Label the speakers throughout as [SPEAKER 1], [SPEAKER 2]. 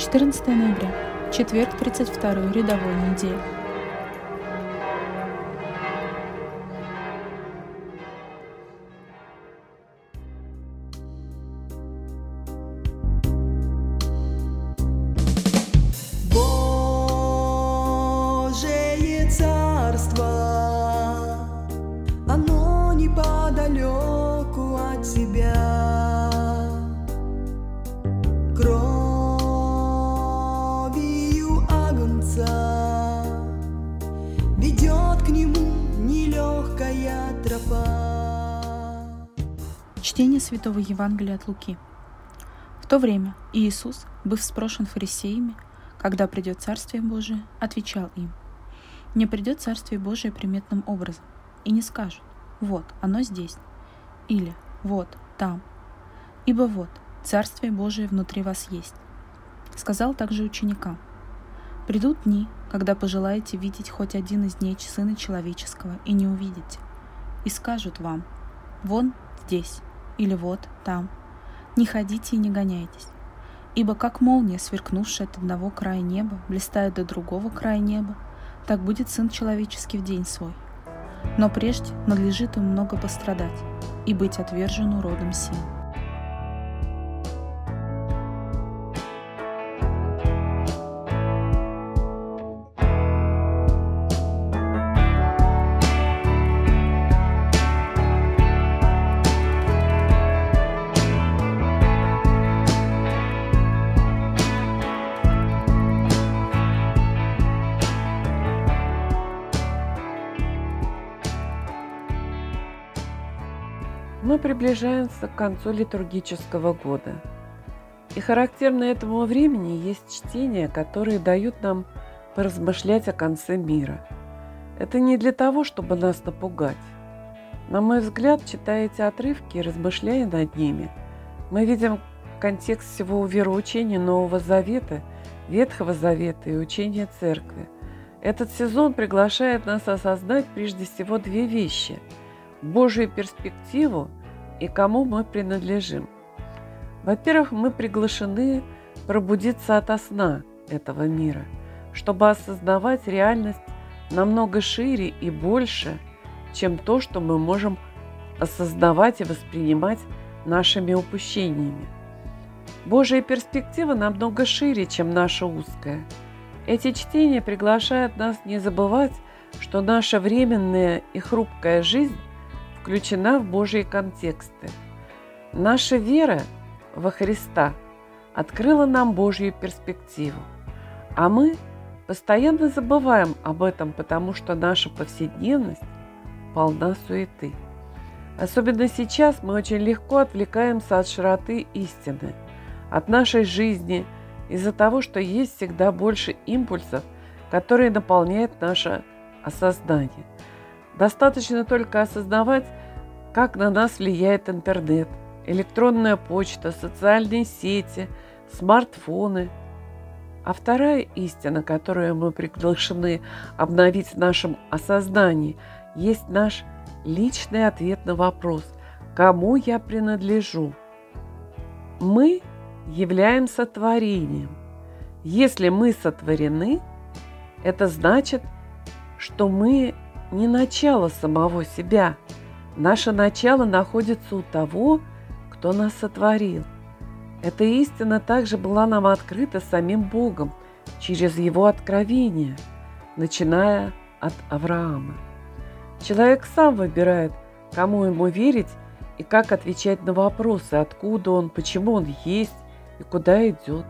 [SPEAKER 1] 14 ноября, четверг, 32 рядовой недели.
[SPEAKER 2] Тропа.
[SPEAKER 1] Чтение Святого Евангелия от Луки. В то время Иисус, быв спрошен фарисеями, когда придет Царствие Божие, отвечал им, «Не придет Царствие Божие приметным образом, и не скажут, вот, оно здесь, или вот, там, ибо вот, Царствие Божие внутри вас есть». Сказал также ученикам, «Придут дни, когда пожелаете видеть хоть один из дней Сына Человеческого, и не увидите, и скажут вам, вон здесь, или вот там, не ходите и не гоняйтесь. Ибо как молния, сверкнувшая от одного края неба, блистает до другого края неба, так будет Сын Человеческий в день свой. Но прежде надлежит ему много пострадать и быть отвержену родом сим.
[SPEAKER 3] Мы приближаемся к концу литургического года. И характерно этому времени есть чтения, которые дают нам поразмышлять о конце мира. Это не для того, чтобы нас напугать. На мой взгляд, читая эти отрывки и размышляя над ними, мы видим контекст всего вероучения Нового Завета, Ветхого Завета и учения Церкви. Этот сезон приглашает нас осознать прежде всего две вещи – Божию перспективу и кому мы принадлежим. Во-первых, мы приглашены пробудиться ото сна этого мира, чтобы осознавать реальность намного шире и больше, чем то, что мы можем осознавать и воспринимать нашими упущениями. Божья перспектива намного шире, чем наша узкая. Эти чтения приглашают нас не забывать, что наша временная и хрупкая жизнь включена в Божьи контексты. Наша вера во Христа открыла нам Божью перспективу, а мы постоянно забываем об этом, потому что наша повседневность полна суеты. Особенно сейчас мы очень легко отвлекаемся от широты истины, от нашей жизни из-за того, что есть всегда больше импульсов, которые наполняют наше осознание. Достаточно только осознавать, как на нас влияет интернет, электронная почта, социальные сети, смартфоны. А вторая истина, которую мы приглашены обновить в нашем осознании, есть наш личный ответ на вопрос, кому я принадлежу. Мы являемся творением. Если мы сотворены, это значит, что мы не начало самого себя – Наше начало находится у того, кто нас сотворил. Эта истина также была нам открыта самим Богом через Его откровение, начиная от Авраама. Человек сам выбирает, кому ему верить и как отвечать на вопросы, откуда он, почему он есть и куда идет.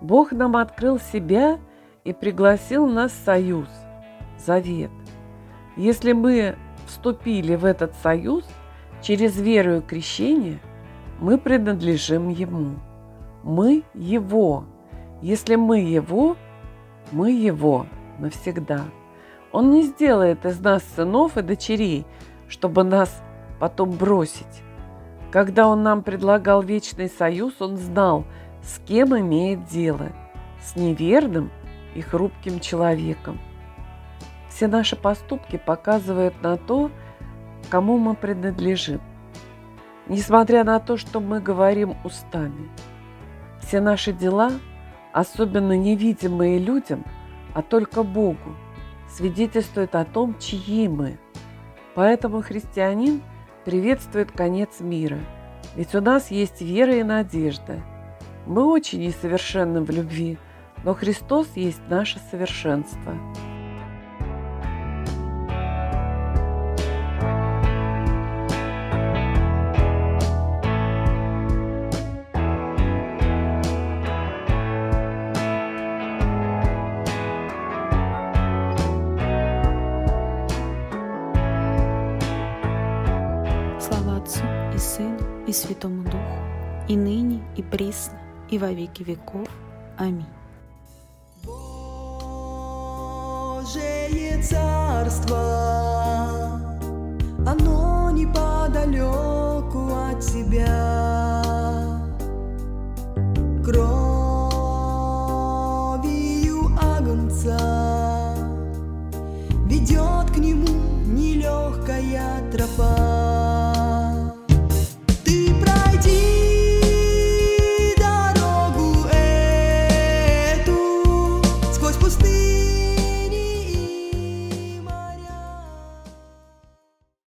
[SPEAKER 3] Бог нам открыл себя и пригласил нас в союз, завет. Если мы вступили в этот союз через веру и крещение, мы принадлежим Ему. Мы Его. Если мы Его, мы Его навсегда. Он не сделает из нас сынов и дочерей, чтобы нас потом бросить. Когда Он нам предлагал вечный союз, Он знал, с кем имеет дело – с неверным и хрупким человеком – все наши поступки показывают на то, кому мы принадлежим. Несмотря на то, что мы говорим устами, все наши дела особенно невидимые людям, а только Богу, свидетельствует о том, чьи мы. Поэтому христианин приветствует конец мира, ведь у нас есть вера и надежда. Мы очень несовершенны в любви, но Христос есть наше совершенство.
[SPEAKER 1] Святому Духу, и ныне, и присно, и во веки веков. Аминь.
[SPEAKER 2] Царство, оно неподалеку от тебя. Кровью агнца ведет к нему нелегкая тропа.